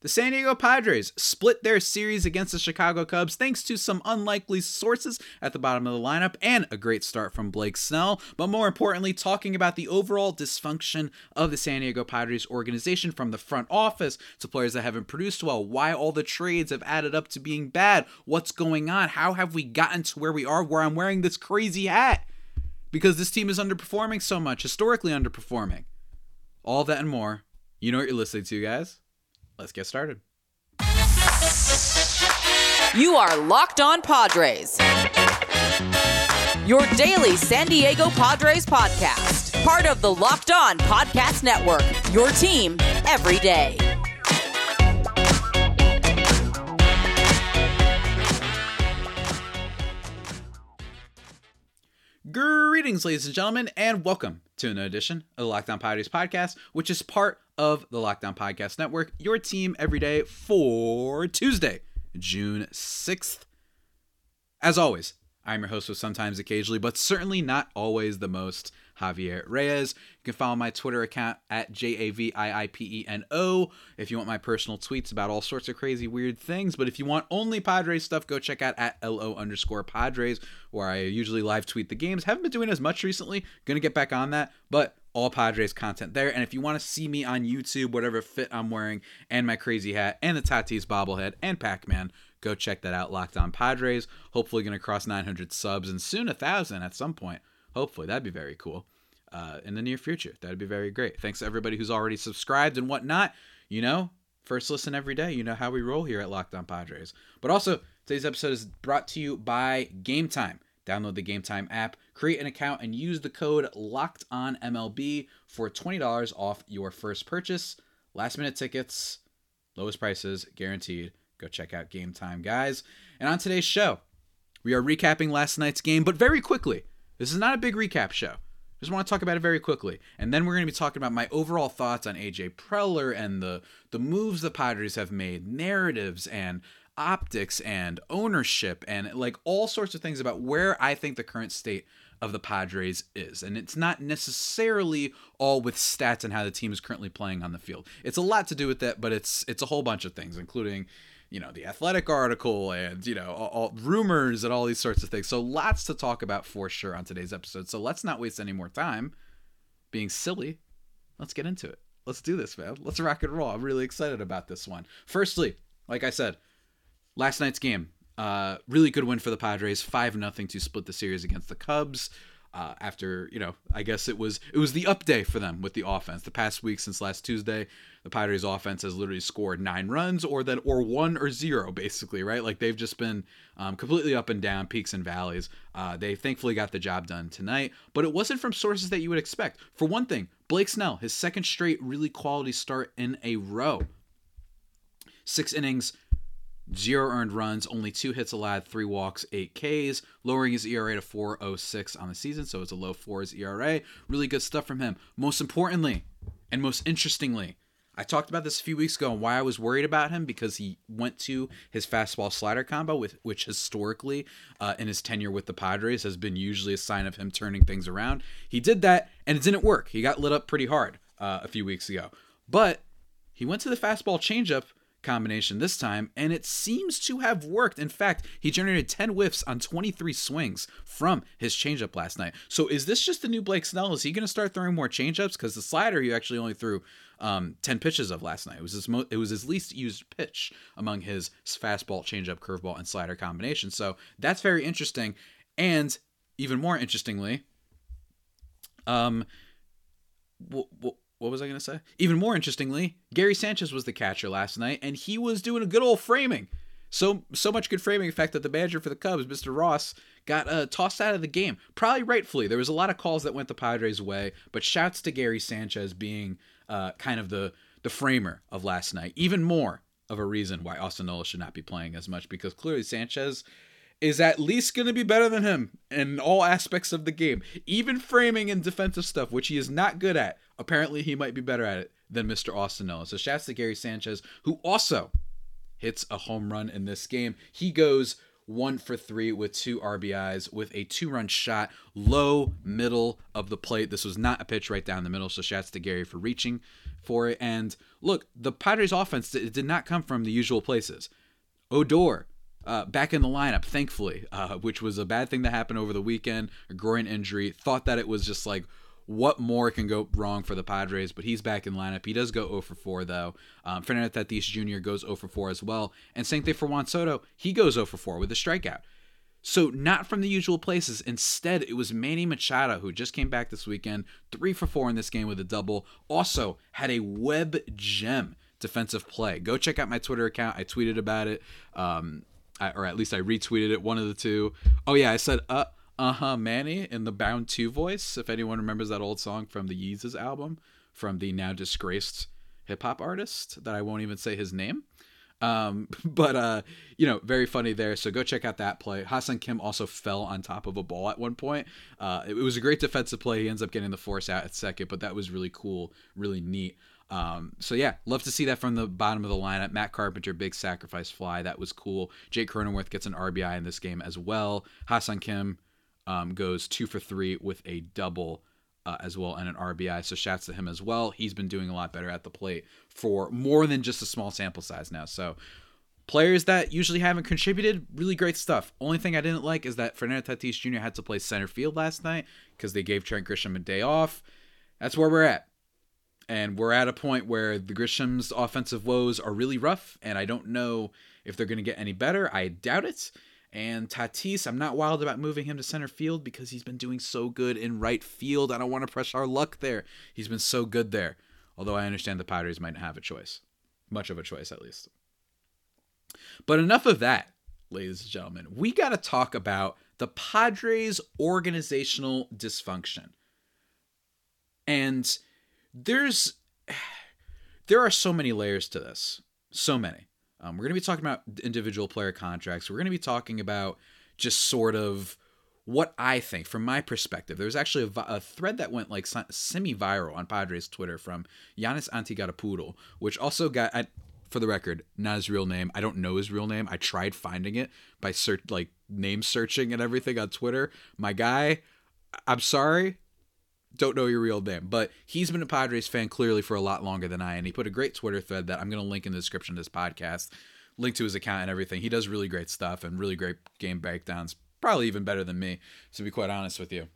The San Diego Padres split their series against the Chicago Cubs thanks to some unlikely sources at the bottom of the lineup and a great start from Blake Snell, but more importantly, talking about the overall dysfunction of the San Diego Padres organization from the front office to players that haven't produced well, why all the trades have added up to being bad, what's going on, how have we gotten to where we are, where I'm wearing this crazy hat because this team is underperforming so much, historically underperforming. All that and more. You know what you're listening to, guys. Let's get started. You are Locked On Padres. Your daily San Diego Padres podcast. Part of the Locked On Podcast Network. Your team every day. Greetings, ladies and gentlemen, and welcome to another edition of the Locked On Padres podcast, which is part of the Locked On Podcast Network, your team every day for Tuesday, June 6th. As always, I'm your host with sometimes occasionally, but certainly not always the most, Javier Reyes. You can follow my Twitter account at J A V I I P E N O if you want my personal tweets about all sorts of crazy, weird things. But if you want only Padres stuff, go check out at LO underscore Padres, where I usually live tweet the games. Haven't been doing as much recently. Gonna get back on that, but all Padres content there. And if you want to see me on YouTube, whatever fit I'm wearing, and my crazy hat, and the Tatis bobblehead, and Pac Man, go check that out. Locked on Padres. Hopefully, going to cross 900 subs and soon a thousand at some point. Hopefully, that'd be very cool. Uh, in the near future, that'd be very great. Thanks to everybody who's already subscribed and whatnot. You know, first listen every day. You know how we roll here at Locked On Padres. But also, today's episode is brought to you by Game Time. Download the Game Time app, create an account, and use the code Locked On MLB for twenty dollars off your first purchase. Last minute tickets, lowest prices guaranteed. Go check out Game Time, guys. And on today's show, we are recapping last night's game, but very quickly. This is not a big recap show. Just want to talk about it very quickly, and then we're going to be talking about my overall thoughts on AJ Preller and the the moves the Padres have made, narratives and optics and ownership and like all sorts of things about where I think the current state of the Padres is. And it's not necessarily all with stats and how the team is currently playing on the field. It's a lot to do with that, but it's it's a whole bunch of things, including you know the athletic article and you know all, all, rumors and all these sorts of things. So lots to talk about for sure on today's episode. So let's not waste any more time. Being silly let's get into it. Let's do this man. Let's rock and roll. I'm really excited about this one. Firstly like i said last night's game uh, really good win for the padres 5 nothing to split the series against the cubs uh, after you know i guess it was it was the up day for them with the offense. The past week since last tuesday the padres offense has literally scored nine runs or then or one or zero basically right? Like they've just been um, completely up and down peaks and valleys. Uh, they thankfully got the job done tonight but it wasn't from sources that you would expect. For one thing blake snell his second straight really quality start in a row. Six innings Zero earned runs, only two hits allowed, three walks, eight Ks, lowering his ERA to 4.06 on the season, so it's a low fours ERA. Really good stuff from him. Most importantly, and most interestingly, I talked about this a few weeks ago and why I was worried about him because he went to his fastball slider combo, with which historically uh, in his tenure with the Padres has been usually a sign of him turning things around. He did that and it didn't work. He got lit up pretty hard uh, a few weeks ago, but he went to the fastball changeup combination this time, and it seems to have worked. In fact, he generated 10 whiffs on 23 swings from his changeup last night. So is this just the new Blake Snell? Is he going to start throwing more changeups? Because the slider he actually only threw um, 10 pitches of last night. It was his mo- it was his least used pitch among his fastball, changeup, curveball, and slider combination. So that's very interesting. And even more interestingly, um, w- w- what was I going to say? Even more interestingly, Gary Sanchez was the catcher last night, and he was doing a good old framing. So so much good framing, in fact, that the manager for the Cubs, Mr. Ross, got uh, tossed out of the game. Probably rightfully. There was a lot of calls that went the Padres' way, but shouts to Gary Sanchez being uh, kind of the the framer of last night. Even more of a reason why Austin Nola should not be playing as much because clearly Sanchez is at least going to be better than him in all aspects of the game, even framing and defensive stuff, which he is not good at. Apparently, he might be better at it than Mr. Austin Nola. So, shouts to Gary Sanchez, who also hits a home run in this game. He goes one for three with two RBIs with a two run shot, low middle of the plate. This was not a pitch right down the middle, so shouts to Gary for reaching for it. And look, the Padres offense did not come from the usual places. Odor, uh, back in the lineup, thankfully, uh, which was a bad thing that happened over the weekend, a groin injury. Thought that it was just like, what more can go wrong for the Padres? But he's back in lineup. He does go 0 for 4 though. Um, Fernando Tatis Jr. goes 0 for 4 as well, and same thing for Juan Soto. He goes 0 for 4 with a strikeout. So not from the usual places. Instead, it was Manny Machado who just came back this weekend, three for four in this game with a double. Also had a web gem defensive play. Go check out my Twitter account. I tweeted about it, um, I, or at least I retweeted it. One of the two. Oh yeah, I said uh uh huh Manny in the Bound Two voice. If anyone remembers that old song from the Yeezus album from the now disgraced hip hop artist that I won't even say his name. Um, but uh, you know, very funny there. So go check out that play. Ha-Seong Kim also fell on top of a ball at one point. Uh, it, it was a great defensive play. He ends up getting the force out at second, but that was really cool, really neat. Um, so yeah, love to see that from the bottom of the lineup. Matt Carpenter, big sacrifice fly, that was cool. Jake Cronenworth gets an RBI in this game as well. Ha-Seong Kim um, goes two for three with a double uh, as well and an RBI. So shouts to him as well. He's been doing a lot better at the plate for more than just a small sample size now. So players that usually haven't contributed, really great stuff. Only thing I didn't like is that Fernando Tatis Jr. had to play center field last night because they gave Trent Grisham a day off. That's where we're at. And we're at a point where the Grisham's offensive woes are really rough, and I don't know if they're going to get any better. I doubt it. And Tatis, I'm not wild about moving him to center field because he's been doing so good in right field. I don't want to press our luck there. He's been so good there. Although I understand the Padres might have a choice. Much of a choice, at least. But enough of that, ladies and gentlemen. We got to talk about the Padres' organizational dysfunction. And there's there are so many layers to this. So many. Um, we're going to be talking about individual player contracts. We're going to be talking about just sort of what I think from my perspective. There was actually a, a thread that went like semi viral on Padres Twitter from Giannis Antetokounmpo, which also got, I, for the record, not his real name. I don't know his real name. I tried finding it by search, like name searching and everything on Twitter. My guy, I'm sorry, don't know your real name, but he's been a Padres fan clearly for a lot longer than I, and he put a great Twitter thread that I'm going to link in the description of this podcast, link to his account and everything. He does really great stuff and really great game breakdowns, probably even better than me, to be quite honest with you.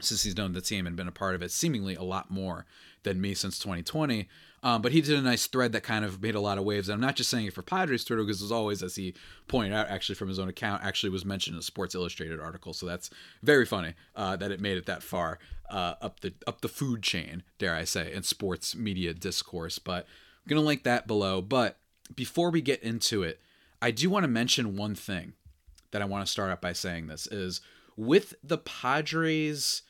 Since he's known the team and been a part of it seemingly a lot more than me since 2020. Um, but he did a nice thread that kind of made a lot of waves. And I'm not just saying it for Padres Twitter because, as always, as he pointed out, actually from his own account, actually was mentioned in a Sports Illustrated article. So that's very funny uh, that it made it that far uh, up the up the food chain, dare I say, in sports media discourse. But I'm gonna link that below. But before we get into it, I do want to mention one thing that I want to start out by saying. This is with the Padres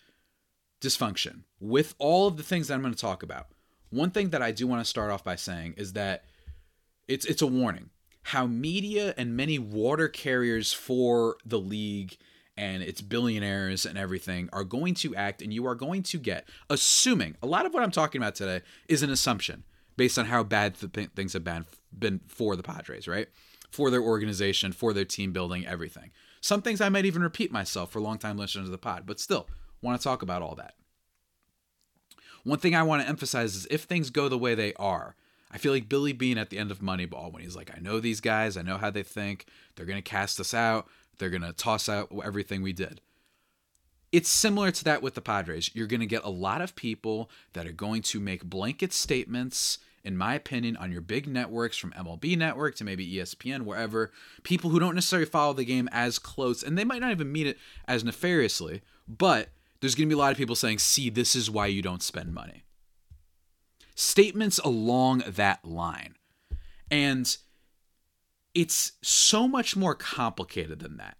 dysfunction, with all of the things that I'm going to talk about one thing that I do want to start off by saying is that it's it's a warning. How media and many water carriers for the league and its billionaires and everything are going to act and you are going to get assuming a lot of what I'm talking about today is an assumption based on how bad th- things have been been for the Padres, right? For their organization, for their team building, everything. Some things I might even repeat myself for longtime listeners of the pod, but still want to talk about all that. One thing I want to emphasize is if things go the way they are, I feel like Billy Bean at the end of Moneyball when he's like, I know these guys, I know how they think, they're going to cast us out, they're going to toss out everything we did. It's similar to that with the Padres. You're going to get a lot of people that are going to make blanket statements, in my opinion, on your big networks from MLB Network to maybe ESPN, wherever. People who don't necessarily follow the game as close, and they might not even mean it as nefariously, but there's going to be a lot of people saying, see, this is why you don't spend money. Statements along that line. And it's so much more complicated than that.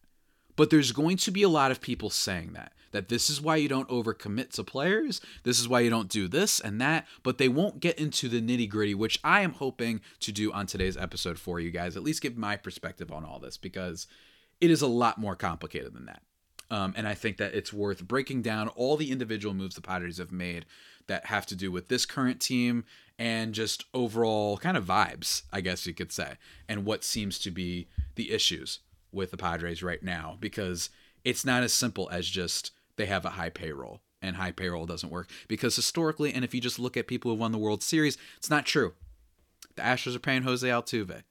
But there's going to be a lot of people saying that. That this is why you don't overcommit to players. This is why you don't do this and that. But they won't get into the nitty gritty, which I am hoping to do on today's episode for you guys. At least give my perspective on all this because it is a lot more complicated than that. Um, and I think that it's worth breaking down all the individual moves the Padres have made that have to do with this current team and just overall kind of vibes, I guess you could say, and what seems to be the issues with the Padres right now because it's not as simple as just they have a high payroll and high payroll doesn't work because historically and if you just look at people who won the World Series, it's not true. The Astros are paying Jose Altuve.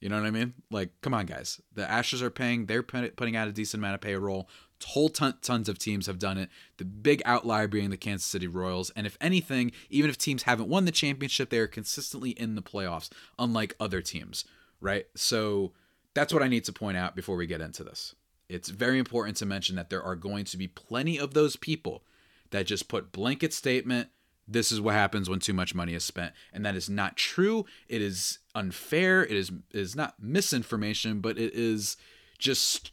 You know what I mean? Like, come on, guys. The Astros are paying; they're putting out a decent amount of payroll. Whole ton, tons of teams have done it. The big outlier being the Kansas City Royals. And if anything, even if teams haven't won the championship, they are consistently in the playoffs, unlike other teams, right? So that's what I need to point out before we get into this. It's very important to mention that there are going to be plenty of those people that just put blanket statement this is what happens when too much money is spent and that is not true it is unfair it is it is not misinformation but it is just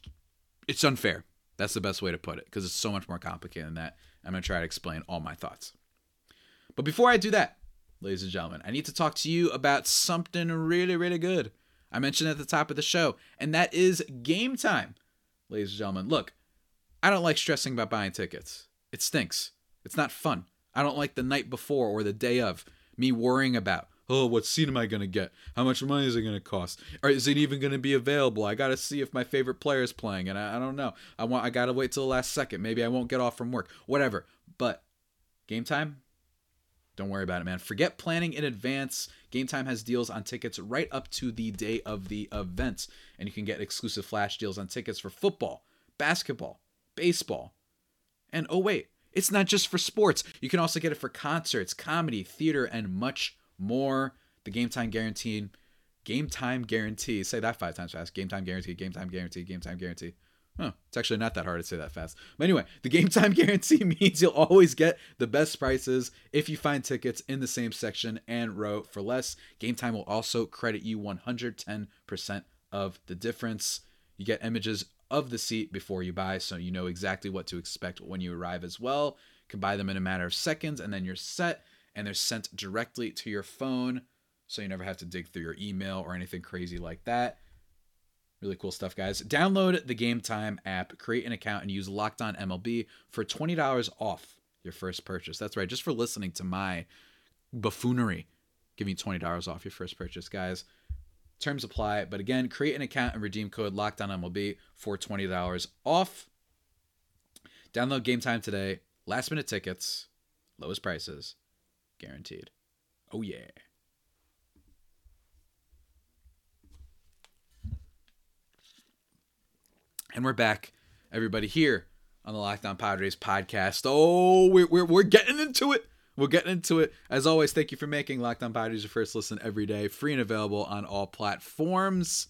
it's unfair that's the best way to put it because it's so much more complicated than that. I'm going to try to explain all my thoughts. But before i do that ladies and gentlemen i need to talk to you about something really really good. I mentioned at the top of the show and that is game time. Ladies and gentlemen look i don't like stressing about buying tickets. It stinks. It's not fun. I don't like the night before or the day of me worrying about, oh, what seat am I going to get? How much money is it going to cost? Or is it even going to be available? I got to see if my favorite player is playing, and I, I don't know. I want I got to wait till the last second. Maybe I won't get off from work. Whatever. But game time, don't worry about it, man. Forget planning in advance. Game Time has deals on tickets right up to the day of the event, and you can get exclusive flash deals on tickets for football, basketball, baseball, and oh wait, it's not just for sports. You can also get it for concerts, comedy, theater, and much more. The Game Time Guarantee. Game Time Guarantee. Say that five times fast. Game Time Guarantee. Game Time Guarantee. Game Time Guarantee. Oh, it's actually not that hard to say that fast. But anyway, the game time guarantee means you'll always get the best prices if you find tickets in the same section and row for less. Game time will also credit you 110% of the difference. You get images of the seat before you buy so you know exactly what to expect when you arrive as well. You can buy them in a matter of seconds and then you're set and they're sent directly to your phone so you never have to dig through your email or anything crazy like that. Really cool stuff, guys. Download the Game Time app, create an account, and use Locked On MLB for $20 off your first purchase. That's right, just for listening to my buffoonery, giving you $20 off your first purchase, guys. Terms apply. But again, create an account and redeem code LOCKEDONMLB for $20 off. Download Game Time today. Last minute tickets, lowest prices, guaranteed. Oh, yeah. And we're back, everybody, here on the Locked On Padres podcast. Oh, we're, we're, we're getting into it We're getting into it. As always, thank you for making Locked On Padres your first listen every day, free and available on all platforms.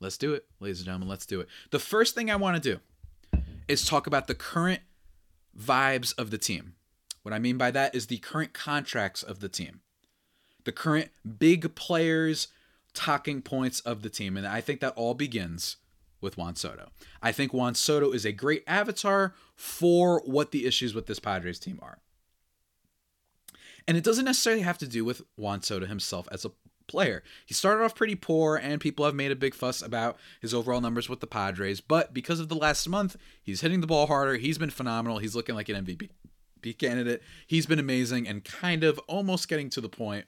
Let's do it, ladies and gentlemen. Let's do it. The first thing I want to do is talk about the current vibes of the team. What I mean by that is the current contracts of the team, the current big players, talking points of the team. And I think that all begins with Juan Soto. I think Juan Soto is a great avatar for what the issues with this Padres team are. And it doesn't necessarily have to do with Juan Soto himself as a player. He started off pretty poor, and people have made a big fuss about his overall numbers with the Padres. But because of the last month, he's hitting the ball harder. He's been phenomenal. He's looking like an MVP candidate. He's been amazing and kind of almost getting to the point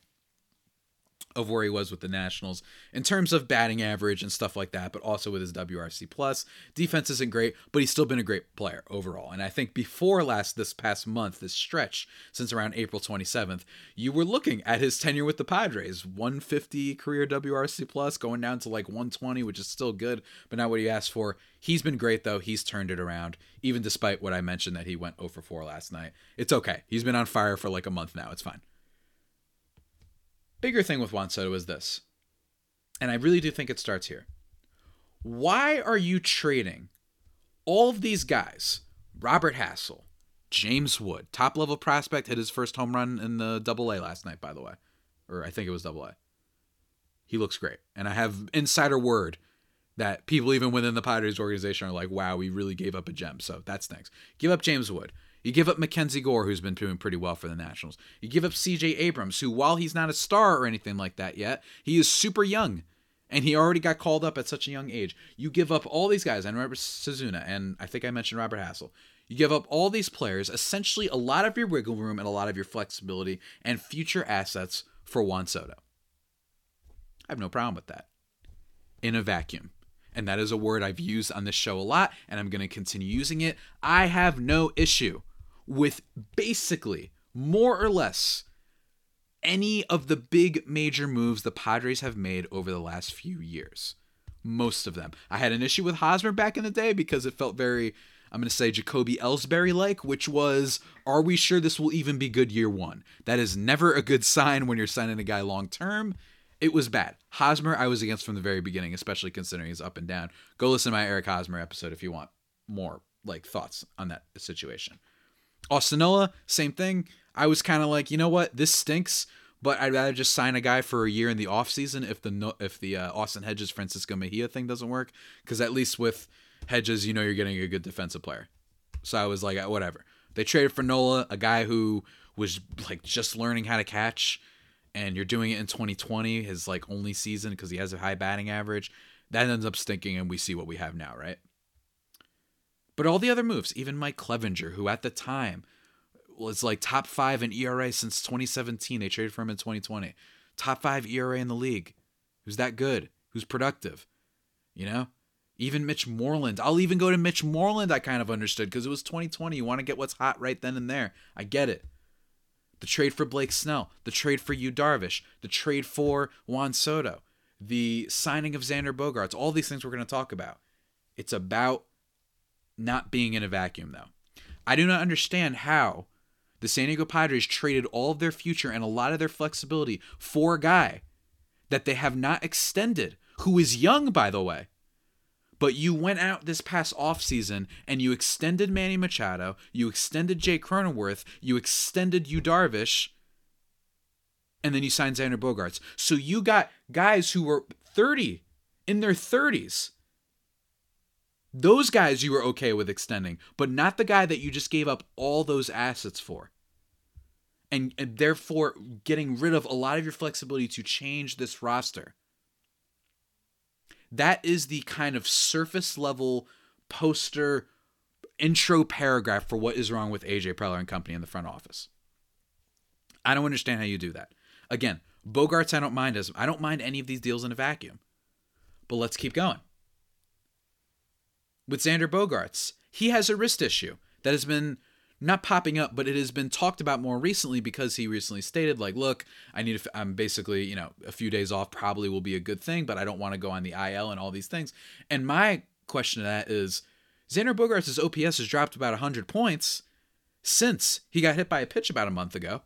of where he was with the Nationals in terms of batting average and stuff like that, but also with his WRC plus. Defense isn't great, but he's still been a great player overall. And I think before last this past month, this stretch since around April 27th, you were looking at his tenure with the Padres, 150 career WRC plus, going down to like 120, which is still good, but not what he asked for. He's been great though. He's turned it around, even despite what I mentioned that he went 0 for 4 last night. It's okay. He's been on fire for like a month now. It's fine bigger thing with Juan Soto is this, and I really do think it starts here. Why are you trading all of these guys? Robert Hassell, James Wood, top level prospect, hit his first home run in the double A last night, by the way. Or I think it was double A. He looks great. And I have insider word that people even within the Padres organization are like, wow, we really gave up a gem. So that's thanks. Give up James Wood. You give up Mackenzie Gore, who's been doing pretty well for the Nationals. You give up CJ Abrams, who, while he's not a star or anything like that yet, he is super young. And he already got called up at such a young age. You give up all these guys, and remember Susana, and I think I mentioned Robert Hassell. You give up all these players, essentially a lot of your wiggle room and a lot of your flexibility and future assets for Juan Soto. I have no problem with that. In a vacuum. and that is a word I've used on this show a lot, and I'm going to continue using it. I have no issue with basically more or less any of the big major moves the Padres have made over the last few years. Most of them. I had an issue with Hosmer back in the day because it felt very, I'm going to say Jacoby Ellsbury like, which was, are we sure this will even be good year one? That is never a good sign when you're signing a guy long term. It was bad. Hosmer, I was against from the very beginning, especially considering his up and down. Go listen to my Eric Hosmer episode if you want more like thoughts on that situation. Austin Nola, same thing. I was kind of like, you know what, this stinks, but I'd rather just sign a guy for a year in the offseason if the if the uh, Austin Hedges Francisco Mejia thing doesn't work, because at least with Hedges, you know you're getting a good defensive player. So I was like, uh, whatever. They traded for Nola, a guy who was like just learning how to catch, and you're doing it in 2020, his like only season because he has a high batting average. That ends up stinking, and we see what we have now, right? But all the other moves, even Mike Clevinger, who at the time was like top five in ERA since 2017. They traded for him in 2020. Top five ERA in the league. Who's that good? Who's productive? You know? Even Mitch Moreland. I'll even go to Mitch Moreland, I kind of understood because it was 2020. You want to get what's hot right then and there. I get it. The trade for Blake Snell, the trade for Yu Darvish, the trade for Juan Soto, the signing of Xander Bogaerts, all these things we're going to talk about. It's about not being in a vacuum, though. I do not understand how the San Diego Padres traded all of their future and a lot of their flexibility for a guy that they have not extended, who is young, by the way. But you went out this past offseason and you extended Manny Machado, you extended Jake Cronenworth, you extended Yu Darvish, and then you signed Xander Bogaerts. So you got guys who were 30, in their 30s, those guys you were okay with extending, but not the guy that you just gave up all those assets for. And, and therefore getting rid of a lot of your flexibility to change this roster. That is the kind of surface level poster intro paragraph for what is wrong with AJ Preller and company in the front office. I don't understand how you do that. Again, Bogaerts I don't mind as I don't mind any of these deals in a vacuum. But let's keep going with Xander Bogaerts. He has a wrist issue that has been not popping up, but it has been talked about more recently because he recently stated, like, look, I need, to, I'm basically, you know, a few days off probably will be a good thing, but I don't want to go on the IL and all these things. And my question to that is, Xander Bogaerts' OPS has dropped about 100 points since he got hit by a pitch about a month ago.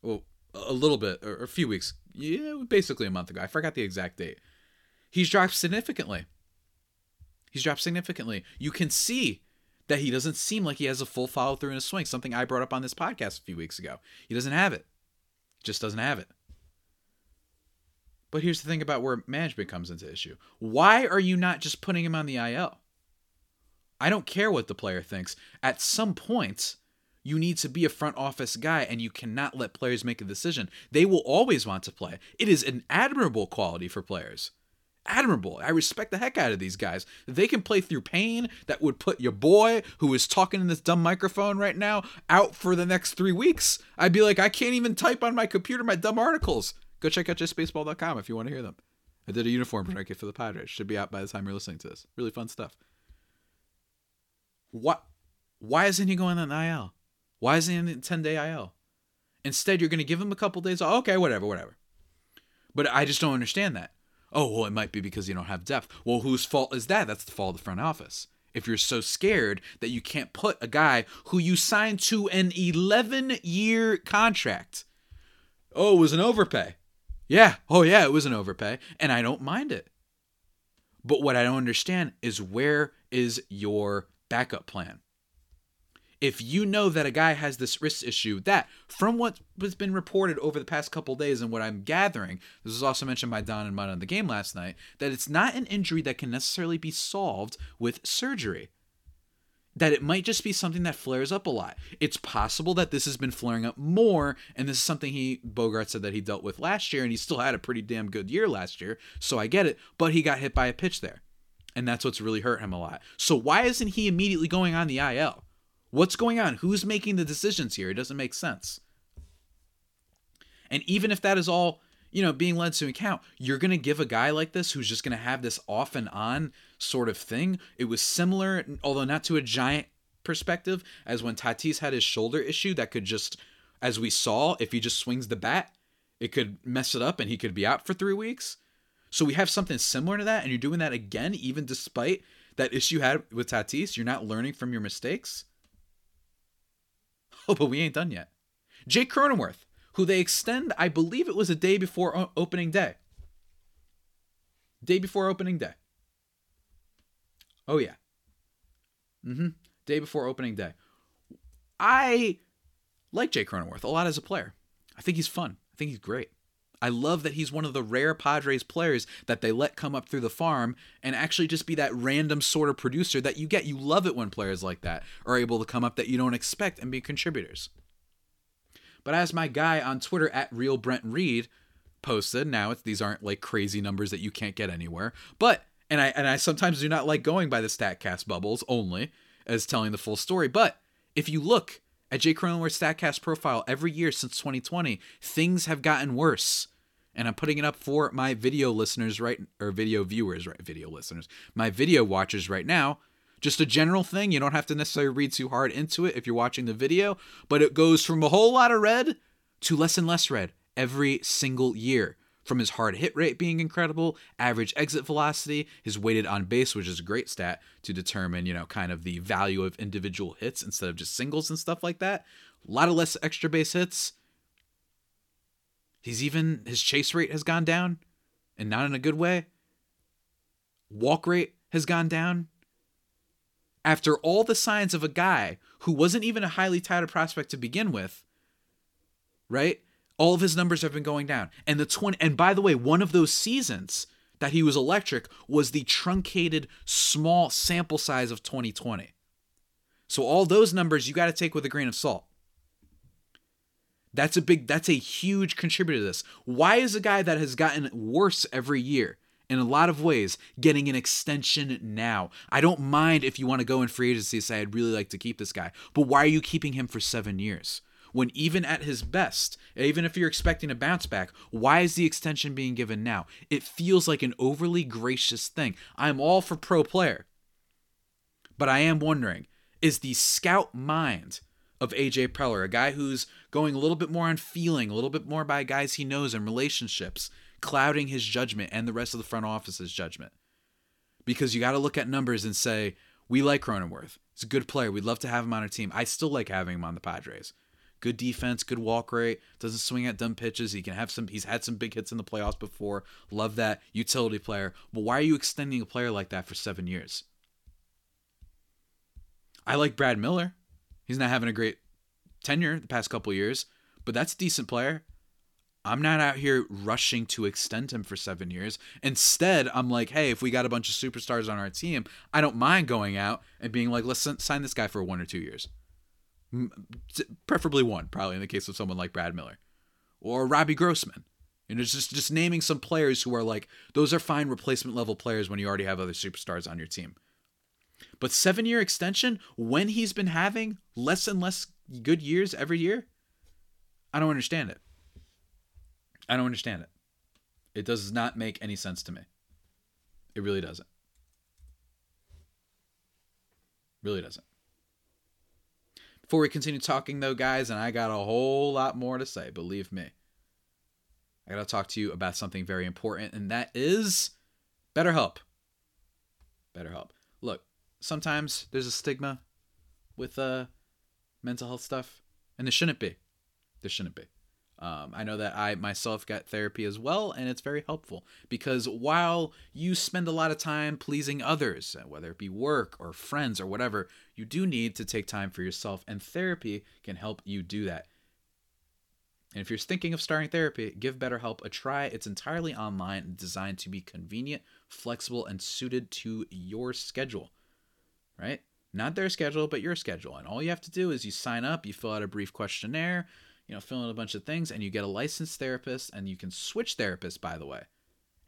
Well, a little bit, or a few weeks. Yeah, basically a month ago. I forgot the exact date. He's dropped significantly. He's dropped significantly. You can see that he doesn't seem like he has a full follow through in his swing, something I brought up on this podcast a few weeks ago. He doesn't have it. Just doesn't have it. But here's the thing about where management comes into issue. Why are you not just putting him on the IL? I don't care what the player thinks. At some point, you need to be a front office guy and you cannot let players make a decision. They will always want to play. It is an admirable quality for players admirable. I respect the heck out of these guys. They can play through pain that would put your boy, who is talking in this dumb microphone right now, out for the next three weeks. I'd be like, I can't even type on my computer my dumb articles. Go check out justbaseball.com if you want to hear them. I did a uniform hmm. bracket for the Padres. Should be out by the time you're listening to this. Really fun stuff. What? Why isn't he going on an IL? Why isn't he in the 10 day IL? Instead, you're going to give him a couple days. Okay, whatever, whatever. But I just don't understand that. Oh, well, it might be because you don't have depth. Well, whose fault is that? That's the fault of the front office. If you're so scared that you can't put a guy who you signed to an 11 year contract. Oh, it was an overpay. Yeah. Oh, yeah, it was an overpay. And I don't mind it. But what I don't understand is where is your backup plan? If you know that a guy has this wrist issue that from what has been reported over the past couple days and what i'm gathering this was also mentioned by don and mud on the game last night that it's not an injury that can necessarily be solved with surgery that it might just be something that flares up a lot. It's possible that this has been flaring up more, and this is something he Bogart said that he dealt with last year, and he still had a pretty damn good year last year. So I get it, but he got hit by a pitch there, and that's what's really hurt him a lot. So why isn't he immediately going on the IL? What's going on? Who's making the decisions here? It doesn't make sense. And even if that is all you know, being led to account, you're going to give a guy like this who's just going to have this off and on sort of thing. It was similar, although not to a giant perspective, as when Tatis had his shoulder issue that could just, as we saw, if he just swings the bat, it could mess it up and he could be out for three weeks. So we have something similar to that, and you're doing that again, even despite that issue had with Tatis. You're not learning from your mistakes. Oh, but we ain't done yet. Jake Cronenworth, who they extend, I believe it was a day before opening day. Day before opening day. Oh, yeah. Mm hmm. Day before opening day. I like Jake Cronenworth a lot as a player. I think he's fun. I think he's great. I love that he's one of the rare Padres players that they let come up through the farm and actually just be that random sort of producer that you get. You love it when players like that are able to come up that you don't expect and be contributors. But as my guy on Twitter at Real Brent Reed posted, now it's these aren't like crazy numbers that you can't get anywhere. But and I and I sometimes do not like going by the Statcast bubbles only as telling the full story. But if you look at Jake Cronenworth's StatCast profile every year since 2020, things have gotten worse. And I'm putting it up for my video listeners right or video viewers, right? Video listeners, my video watchers right now. Just a general thing. You don't have to necessarily read too hard into it if you're watching the video, but it goes from a whole lot of red to less and less red every single year from his hard hit rate being incredible, average exit velocity, his weighted on base, which is a great stat to determine, you know, kind of the value of individual hits instead of just singles and stuff like that. A lot of less extra base hits. He's even his chase rate has gone down and not in a good way. Walk rate has gone down. After all the signs of a guy who wasn't even a highly touted prospect to begin with, right? All of his numbers have been going down. And the 20 and by the way, one of those seasons that he was electric was the truncated small sample size of 2020. So all those numbers you got to take with a grain of salt. That's a big that's a huge contributor to this. Why is a guy that has gotten worse every year in a lot of ways getting an extension now? I don't mind if you want to go in free agency and say I'd really like to keep this guy, but why are you keeping him for 7 years? When even at his best, even if you're expecting a bounce back, why is the extension being given now? It feels like an overly gracious thing. I'm all for pro player. But I am wondering is the scout mind of AJ Preller, a guy who's going a little bit more on feeling, a little bit more by guys he knows and relationships, clouding his judgment and the rest of the front office's judgment? Because you got to look at numbers and say, we like Cronenworth. He's a good player. We'd love to have him on our team. I still like having him on the Padres good defense, good walk rate, doesn't swing at dumb pitches. He can have some he's had some big hits in the playoffs before. Love that utility player. But why are you extending a player like that for 7 years? I like Brad Miller. He's not having a great tenure the past couple years, but that's a decent player. I'm not out here rushing to extend him for seven years. Instead, I'm like, hey, if we got a bunch of superstars on our team, I don't mind going out and being like, let's sign this guy for one or two years preferably one, probably in the case of someone like Brad Miller or Robbie Grossman. You know, just just naming some players who are like those are fine replacement level players when you already have other superstars on your team. But seven year extension when he's been having less and less good years every year, I don't understand it. I don't understand it. It does not make any sense to me. It really doesn't. Really doesn't. Before we continue talking, though, guys, and I got a whole lot more to say, believe me. I got to talk to you about something very important, and that is BetterHelp. BetterHelp. Look, sometimes there's a stigma with uh, mental health stuff, and there shouldn't be. There shouldn't be. Um, I know that I myself got therapy as well, and it's very helpful because while you spend a lot of time pleasing others, whether it be work or friends or whatever, you do need to take time for yourself, and therapy can help you do that. And if you're thinking of starting therapy, give BetterHelp a try. It's entirely online designed to be convenient, flexible, and suited to your schedule, right? Not their schedule, but your schedule. And all you have to do is you sign up, you fill out a brief questionnaire you know, fill in a bunch of things, and you get a licensed therapist, and you can switch therapists, by the way,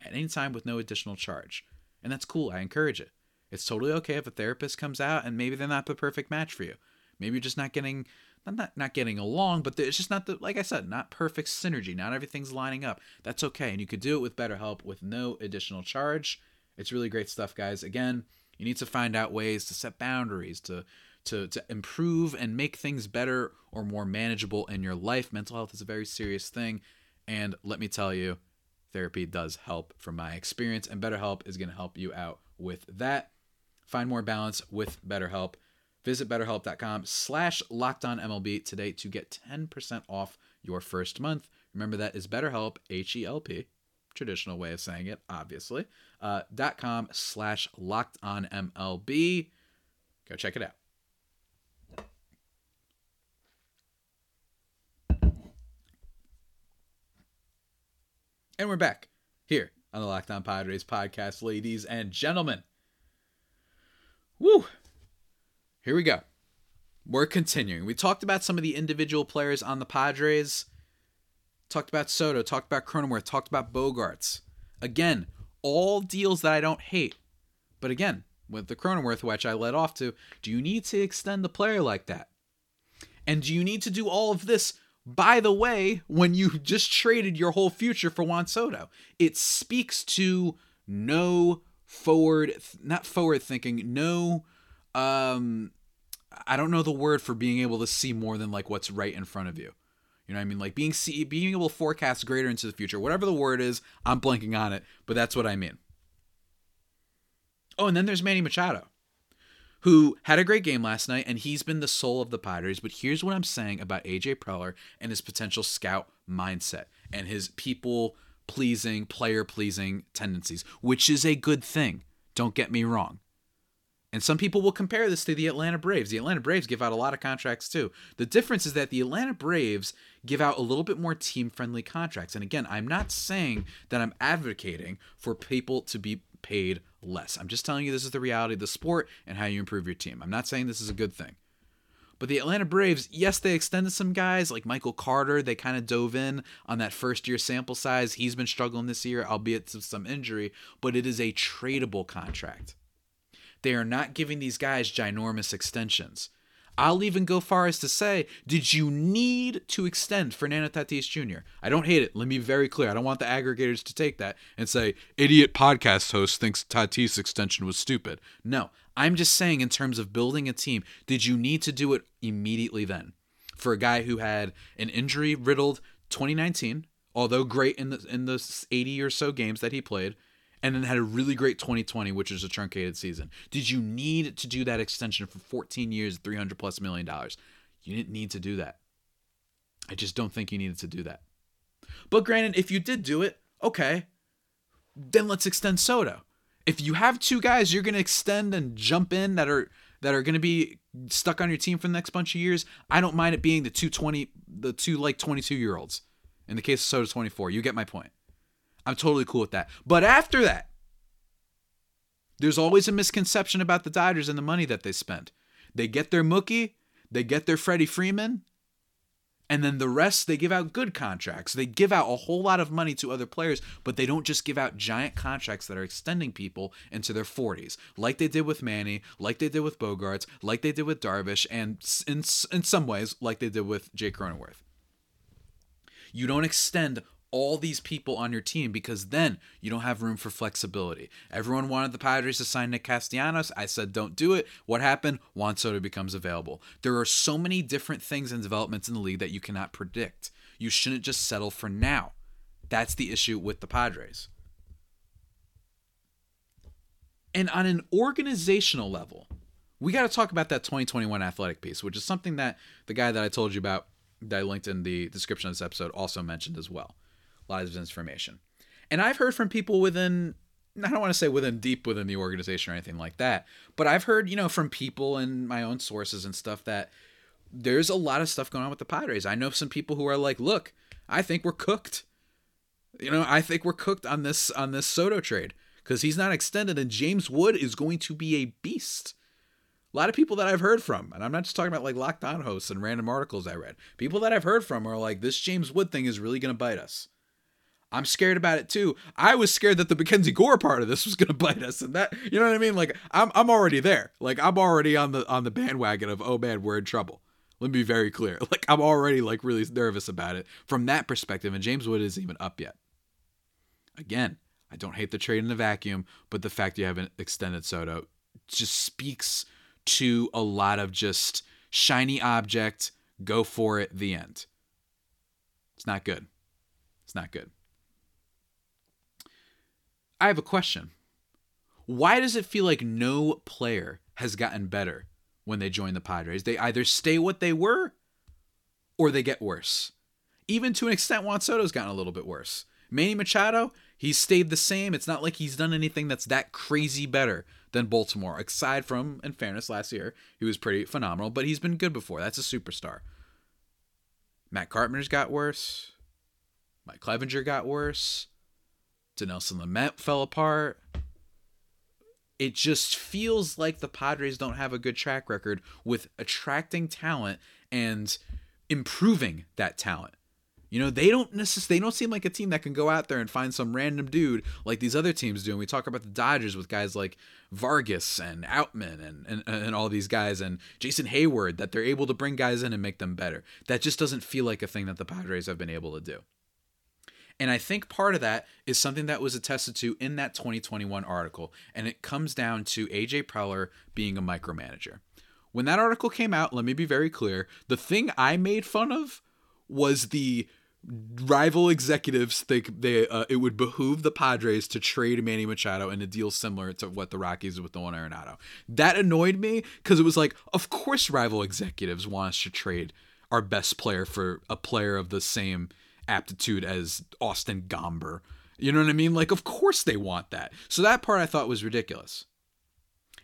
at any time with no additional charge. And that's cool. I encourage it. It's totally okay if a therapist comes out and maybe they're not the perfect match for you. Maybe you're just not getting not not getting along, but it's just not the like I said, not perfect synergy. Not everything's lining up. That's okay, and you could do it with BetterHelp with no additional charge. It's really great stuff, guys. Again, you need to find out ways to set boundaries to to to improve and make things better or more manageable in your life. Mental health is a very serious thing, and let me tell you, therapy does help from my experience, and BetterHelp is going to help you out with that. Find more balance with BetterHelp. Visit betterhelp.com slash MLB today to get 10% off your first month. Remember that is BetterHelp, H-E-L-P, traditional way of saying it, obviously, uh, dot com slash locked on MLB. Go check it out. And we're back here on the Locked On Padres podcast, ladies and gentlemen. Woo! Here we go. We're continuing. We talked about some of the individual players on the Padres. Talked about Soto, talked about Cronenworth, talked about Bogaerts. Again, all deals that I don't hate. But again, with the Cronenworth, which I led off to, do you need to extend the player like that? And do you need to do all of this by the way, when you just traded your whole future for Juan Soto, it speaks to no forward, not forward thinking, no, um, I don't know the word for being able to see more than like what's right in front of you. You know what I mean? Like being see, being able to forecast greater into the future. Whatever the word is, I'm blanking on it, but that's what I mean. Oh, and then there's Manny Machado who had a great game last night, and he's been the soul of the Padres. But here's what I'm saying about AJ Preller and his potential scout mindset and his people pleasing, player pleasing tendencies, which is a good thing. Don't get me wrong. And some people will compare this to the Atlanta Braves. The Atlanta Braves give out a lot of contracts too. The difference is that the Atlanta Braves give out a little bit more team friendly contracts. And again, I'm not saying that I'm advocating for people to be paid less. I'm just telling you this is the reality of the sport and how you improve your team. I'm not saying this is a good thing. But the Atlanta Braves, yes, they extended some guys like Michael Carter. They kind of dove in on that first year sample size. He's been struggling this year, albeit to some injury, but it is a tradable contract. They are not giving these guys ginormous extensions. I'll even go far as to say, did you need to extend Fernando Tatis Jr.? I don't hate it. Let me be very clear. I don't want the aggregators to take that and say, idiot podcast host thinks Tatis extension was stupid. No, I'm just saying, in terms of building a team, did you need to do it immediately then? For a guy who had an injury riddled 2019, although great in the in the 80 or so games that he played, and then had a really great 2020, which is a truncated season. Did you need to do that extension for 14 years, 300 plus million dollars? You didn't need to do that. I just don't think you needed to do that. But granted, if you did do it, okay, then let's extend Soto. If you have two guys you're going to extend and jump in that are that are going to be stuck on your team for the next bunch of years, I don't mind it being the 220 the two like 22 year olds. In the case of Soto 24, you get my point. I'm totally cool with that. But after that, there's always a misconception about the Dodgers and the money that they spend. They get their Mookie, they get their Freddie Freeman, and then the rest they give out good contracts. They give out a whole lot of money to other players, but they don't just give out giant contracts that are extending people into their 40s, like they did with Manny, like they did with Bogaerts, like they did with Darvish, and in, in some ways, like they did with Jake Cronenworth. You don't extend all these people on your team because then you don't have room for flexibility. Everyone wanted the Padres to sign Nick Castellanos. I said, don't do it. What happened? Juan Soto becomes available. There are so many different things and developments in the league that you cannot predict. You shouldn't just settle for now. That's the issue with the Padres. And on an organizational level, we got to talk about that 2021 athletic piece, which is something that the guy that I told you about that I linked in the description of this episode also mentioned as well lot of information. And I've heard from people within I don't want to say within deep within the organization or anything like that, but I've heard, you know, from people and my own sources and stuff that there's a lot of stuff going on with the Padres. I know some people who are like, "Look, I think we're cooked." You know, I think we're cooked on this on this Soto trade cuz he's not extended and James Wood is going to be a beast. A lot of people that I've heard from, and I'm not just talking about like locked on hosts and random articles I read. People that I've heard from are like, "This James Wood thing is really going to bite us." I'm scared about it too. I was scared that the Mackenzie Gore part of this was gonna bite us, and that you know what I mean. Like I'm I'm already there. Like I'm already on the on the bandwagon of oh man, we're in trouble. Let me be very clear. Like I'm already like really nervous about it from that perspective, and James Wood isn't even up yet. Again, I don't hate the trade in the vacuum, but the fact you haven't extended Soto just speaks to a lot of just shiny object, go for it, the end. It's not good. It's not good. I have a question. Why does it feel like no player has gotten better when they join the Padres? They either stay what they were or they get worse. Even to an extent, Juan Soto's gotten a little bit worse. Manny Machado, he's stayed the same. It's not like he's done anything that's that crazy better than Baltimore, aside from, in fairness, last year, he was pretty phenomenal, but he's been good before. That's a superstar. Matt Carpenter's got worse. Mike Clevinger got worse. Dinelson Lamet fell apart. It just feels like the Padres don't have a good track record with attracting talent and improving that talent. You know, they don't necessarily they don't seem like a team that can go out there and find some random dude like these other teams do. And we talk about the Dodgers with guys like Vargas and Outman and, and and all these guys and Jason Heyward that they're able to bring guys in and make them better. That just doesn't feel like a thing that the Padres have been able to do. And I think part of that is something that was attested to in that 2021 article, and it comes down to AJ Preller being a micromanager. When that article came out, let me be very clear, the thing I made fun of was the rival executives think they uh, it would behoove the Padres to trade Manny Machado in a deal similar to what the Rockies with Nolan Arenado. That annoyed me because it was like, of course, rival executives want us to trade our best player for a player of the same aptitude as Austin Gomber. You know what I mean? Like, of course they want that. So that part I thought was ridiculous.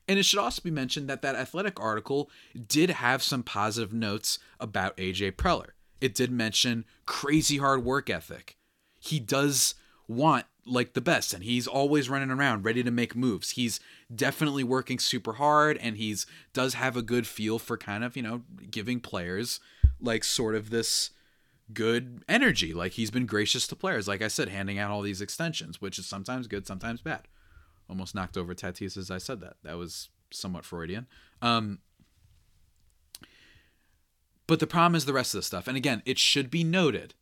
And it should also be mentioned that that athletic article did have some positive notes about AJ Preller it did mention crazy hard work ethic. He does want like the best and he's always running around ready to make moves. He's definitely working super hard and he's does have a good feel for kind of, you know, giving players like sort of this good energy. Like he's been gracious to players, like I said, handing out all these extensions, which is sometimes good, sometimes bad. Almost knocked over Tatis as I said that. That was somewhat Freudian. Um, but the problem is the rest of the stuff. And again, it should be noted,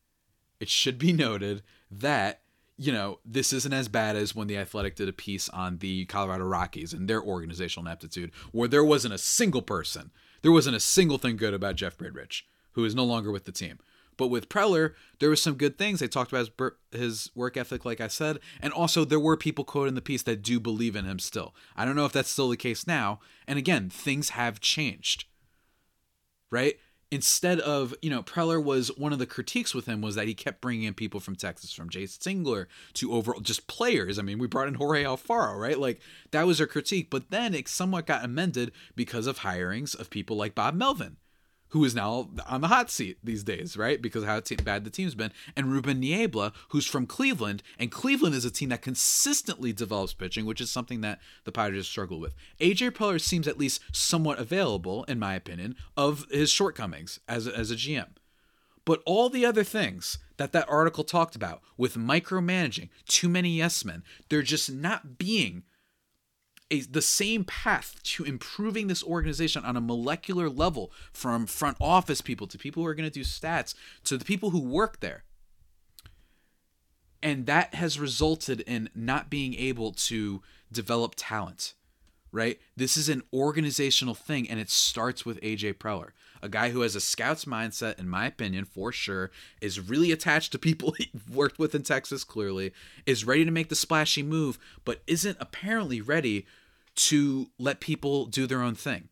it should be noted that, you know, this isn't as bad as when the Athletic did a piece on the Colorado Rockies and their organizational ineptitude, where there wasn't a single person, there wasn't a single thing good about Jeff Bridich, who is no longer with the team. But with Preller, there was some good things. They talked about his, his work ethic, like I said, and also there were people quoted in the piece that do believe in him still. I don't know if that's still the case now. And again, things have changed, right? instead of you know Preller was one of the critiques with him was that he kept bringing in people from Texas, from Jayce Tingler to overall just players. I mean, we brought in Jorge Alfaro, right? Like that was a critique, but then it somewhat got amended because of hirings of people like Bob Melvin, who is now on the hot seat these days, right? Because how bad the team's been. And Ruben Niebla, who's from Cleveland. And Cleveland is a team that consistently develops pitching, which is something that the Padres struggle with. AJ Preller seems at least somewhat available, in my opinion, of his shortcomings as a, as a GM. But all the other things that that article talked about with micromanaging, too many yes men, they're just not being a, the same path to improving this organization on a molecular level from front office people to people who are going to do stats to the people who work there. And that has resulted in not being able to develop talent, right? This is an organizational thing, and it starts with AJ Preller, a guy who has a scout's mindset, in my opinion, for sure, is really attached to people he worked with in Texas, clearly, is ready to make the splashy move, but isn't apparently ready to let people do their own thing.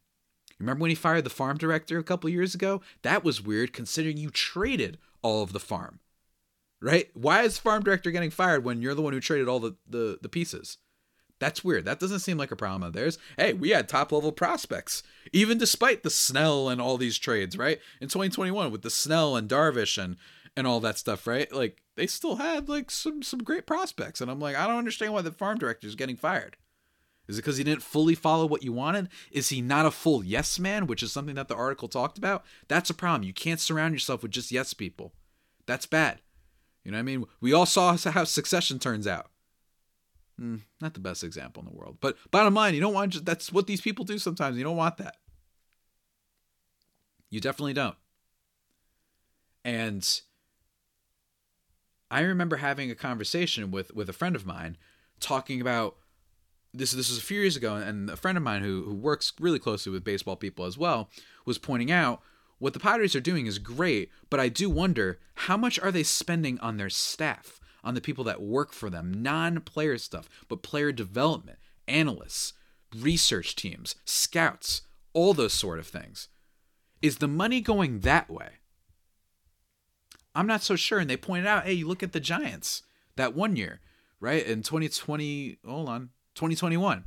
Remember when he fired the farm director a couple years ago? That was weird considering you traded all of the farm. Right? Why is farm director getting fired when you're the one who traded all the, the, the pieces? That's weird. That doesn't seem like a problem of theirs. Hey, we had top level prospects, even despite the Snell and all these trades, right? In 2021 with the Snell and Darvish and and all that stuff, right? Like they still had like some some great prospects, and I'm like, I don't understand why the farm director is getting fired. Is it because he didn't fully follow what you wanted? Is he not a full yes man, which is something that the article talked about? That's a problem. You can't surround yourself with just yes people. That's bad. You know what I mean? We all saw how succession turns out. Mm, not the best example in the world. But bottom line, you don't want just, that's what these people do sometimes. You don't want that. You definitely don't. And I remember having a conversation with with a friend of mine talking about this this was a few years ago and a friend of mine who who works really closely with baseball people as well was pointing out what the Padres are doing is great, but I do wonder how much are they spending on their staff, on the people that work for them, non-player stuff, but player development, analysts, research teams, scouts, all those sort of things. Is the money going that way? I'm not so sure. And they pointed out, hey, you look at the Giants that one year, right? In 2020, hold on, 2021,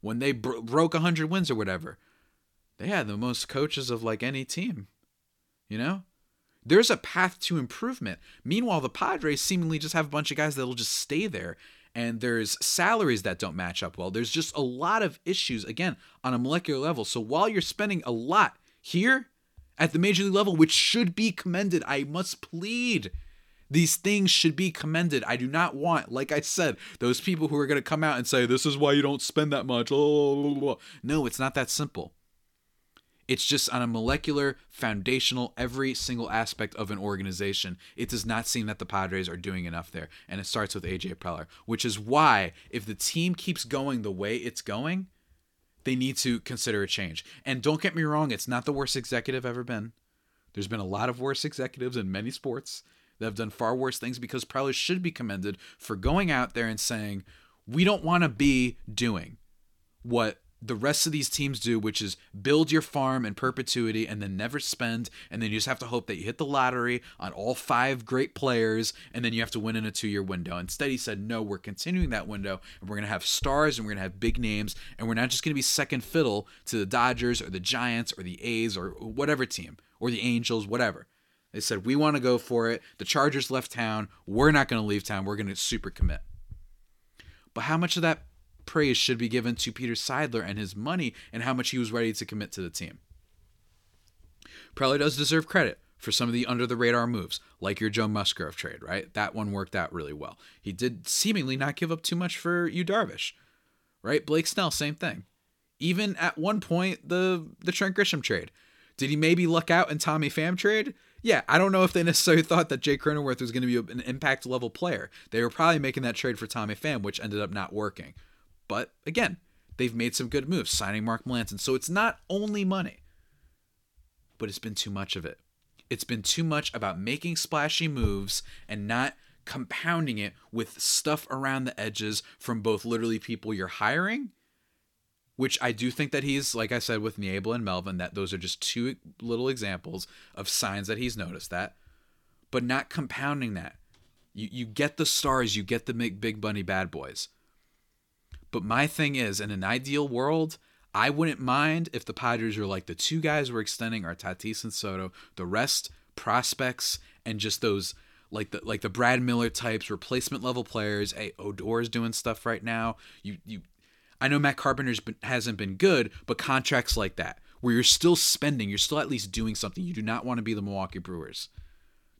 when they bro- broke 100 wins or whatever, they had the most coaches of like any team, you know? There's a path to improvement. Meanwhile, the Padres seemingly just have a bunch of guys that'll just stay there and there's salaries that don't match up well. There's just a lot of issues, again, on a molecular level. So while you're spending a lot here at the major league level, which should be commended, I must plead. These things should be commended. I do not want, like I said, those people who are going to come out and say, this is why you don't spend that much. No, it's not that simple. It's just on a molecular, foundational, every single aspect of an organization. It does not seem that the Padres are doing enough there. And it starts with AJ Preller, which is why, if the team keeps going the way it's going, they need to consider a change. And don't get me wrong, it's not the worst executive ever been. There's been a lot of worse executives in many sports that have done far worse things because Preller should be commended for going out there and saying, we don't want to be doing what the rest of these teams do, which is build your farm in perpetuity and then never spend, and then you just have to hope that you hit the lottery on all five great players, and then you have to win in a two year window. Instead, he said, no, we're continuing that window, and we're going to have stars, and we're going to have big names, and we're not just going to be second fiddle to the Dodgers or the Giants or the A's or whatever team, or the Angels, whatever. They said, we want to go for it. The Chargers left town. We're not going to leave town. We're going to super commit. But how much of that praise should be given to Peter Seidler and his money and how much he was ready to commit to the team. Preller does deserve credit for some of the under the radar moves, like your Joe Musgrove trade, right? That one worked out really well. He did seemingly not give up too much for Yu Darvish, right? Blake Snell, same thing. Even at one point, the the Trent Grisham trade. Did he maybe luck out in Tommy Pham trade? Yeah, I don't know if they necessarily thought that Jake Cronenworth was going to be an impact level player. They were probably making that trade for Tommy Pham, which ended up not working. But again, they've made some good moves, signing Mark Melancon. So it's not only money, but it's been too much of it. It's been too much about making splashy moves and not compounding it with stuff around the edges from both literally people you're hiring, which I do think that he's, like I said with Niebla and Melvin, that those are just two little examples of signs that he's noticed that, but not compounding that. You, you get the stars, you get the big, big bunny bad boys. But my thing is, in an ideal world, I wouldn't mind if the Padres were like the two guys we're extending are Tatis and Soto. The rest prospects and just those like the like the Brad Miller types, replacement level players. Hey, Odor's doing stuff right now. You you, I know Matt Carpenter's been, hasn't been good, but contracts like that where you're still spending, you're still at least doing something. You do not want to be the Milwaukee Brewers.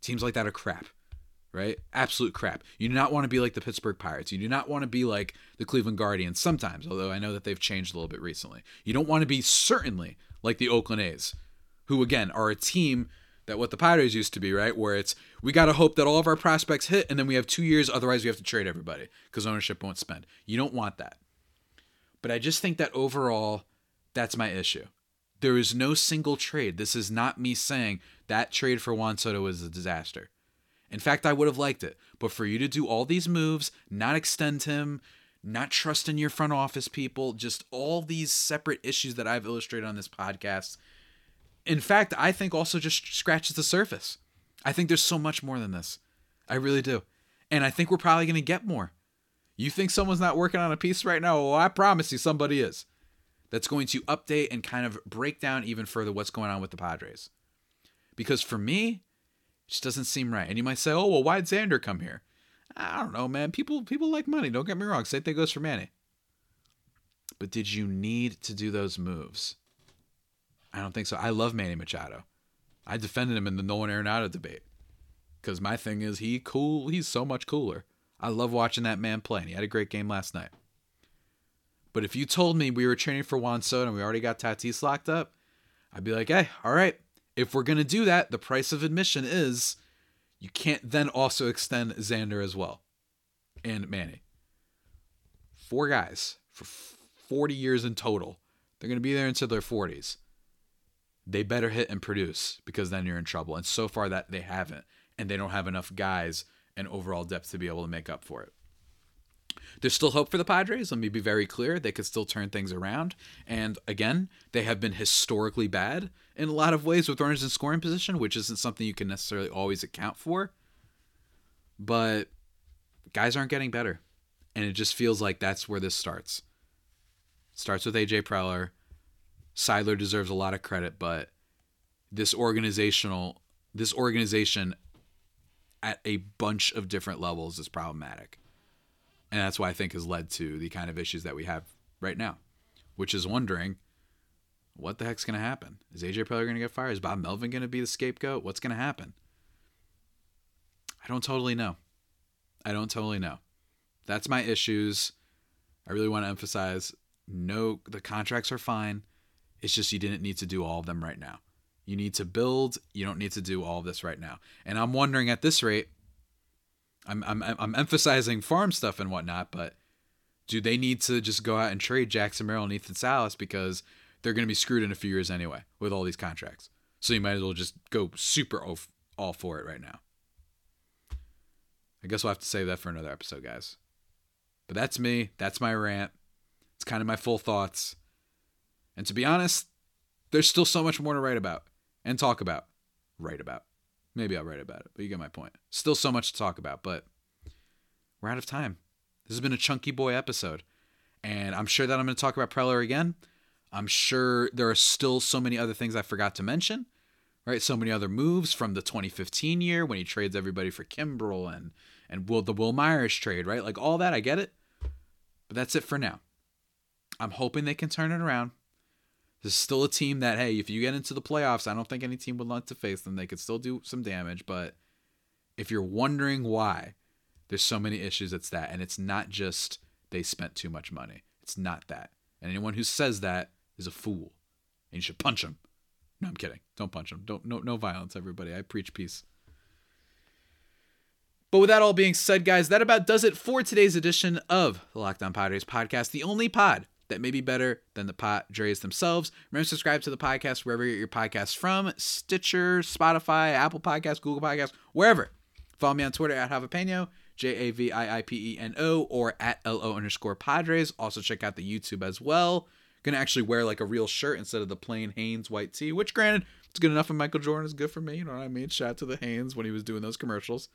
Teams like that are crap right? Absolute crap. You do not want to be like the Pittsburgh Pirates. You do not want to be like the Cleveland Guardians sometimes, although I know that they've changed a little bit recently. You don't want to be certainly like the Oakland A's, who again are a team that what the Pirates used to be, right? Where it's we got to hope that all of our prospects hit and then we have 2 years otherwise we have to trade everybody cuz ownership won't spend. You don't want that. But I just think that overall that's my issue. There is no single trade. This is not me saying that trade for Juan Soto was a disaster. In fact, I would have liked it. But for you to do all these moves, not extend him, not trust in your front office people, just all these separate issues that I've illustrated on this podcast. In fact, I think also just scratches the surface. I think there's so much more than this. I really do. And I think we're probably going to get more. You think someone's not working on a piece right now? Well, I promise you somebody is. That's going to update and kind of break down even further what's going on with the Padres. Because for me, it just doesn't seem right. And you might say, "Oh, well, why'd Xander come here?" I don't know, man. People people like money. Don't get me wrong. Same thing goes for Manny. But did you need to do those moves? I don't think so. I love Manny Machado. I defended him in the Nolan Arenado debate because my thing is he cool. He's so much cooler. I love watching that man play. And he had a great game last night. But if you told me we were training for Juan Soto and we already got Tatis locked up, I'd be like, hey, all right, if we're going to do that, the price of admission is you can't then also extend Xander as well and Manny. Four guys for 40 years in total. They're going to be there until their 40s. They better hit and produce because then you're in trouble. And so far that they haven't and they don't have enough guys and overall depth to be able to make up for it. There's still hope for the Padres. Let me be very clear. They could still turn things around. And again, they have been historically bad in a lot of ways with runners in scoring position, which isn't something you can necessarily always account for. But guys aren't getting better. And it just feels like that's where this starts. Starts with AJ Preller. Seidler deserves a lot of credit, but this organizational this organization at a bunch of different levels is problematic. And that's why I think has led to the kind of issues that we have right now, which is wondering what the heck's going to happen? Is AJ Preller going to get fired? Is Bob Melvin going to be the scapegoat? What's going to happen? I don't totally know. I don't totally know. That's my issues. I really want to emphasize no, the contracts are fine. It's just you didn't need to do all of them right now. You need to build. You don't need to do all of this right now. And I'm wondering at this rate, I'm I'm I'm emphasizing farm stuff and whatnot, but do they need to just go out and trade Jackson Merrill and Ethan Salas because they're going to be screwed in a few years anyway with all these contracts? So you might as well just go super all, all for it right now. I guess we'll have to save that for another episode, guys. But that's me. That's my rant. It's kind of my full thoughts. And to be honest, there's still so much more to write about and talk about. Write about. Maybe I'll write about it, but you get my point. Still so much to talk about, but we're out of time. This has been a chunky boy episode. And I'm sure that I'm going to talk about Preller again. I'm sure there are still so many other things I forgot to mention, right? So many other moves from the 2015 year when he trades everybody for Kimbrel and and Will the Wil Myers trade, right? Like all that, I get it. But that's it for now. I'm hoping they can turn it around. This is still a team that, hey, if you get into the playoffs, I don't think any team would want to face them. They could still do some damage, but if you're wondering why, there's so many issues. It's that, and it's not just they spent too much money. It's not that. And anyone who says that is a fool, and you should punch him. No, I'm kidding. Don't punch him. Don't no no violence, everybody. I preach peace. But with that all being said, guys, that about does it for today's edition of the Locked On Padres podcast, the only pod that may be better than the Padres themselves. Remember to subscribe to the podcast wherever you get your podcasts from Stitcher, Spotify, Apple Podcasts, Google Podcasts, wherever. Follow me on Twitter at Javapeno, J A V I I P E N O, or at L O underscore Padres. Also, check out the YouTube as well. Gonna actually wear like a real shirt instead of the plain Hanes white tee, which granted, it's good enough for Michael Jordan. Is good for me. You know what I mean? Shout out to the Hanes when he was doing those commercials.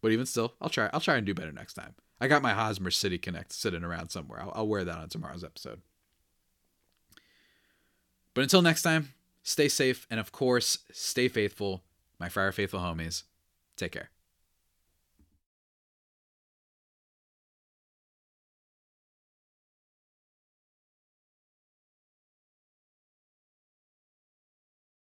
But even still, I'll try. I'll try and do better next time. I got my Hosmer City Connect sitting around somewhere. I'll, I'll wear that on tomorrow's episode. But until next time, stay safe and of course, stay faithful, my Friar Faithful homies. Take care.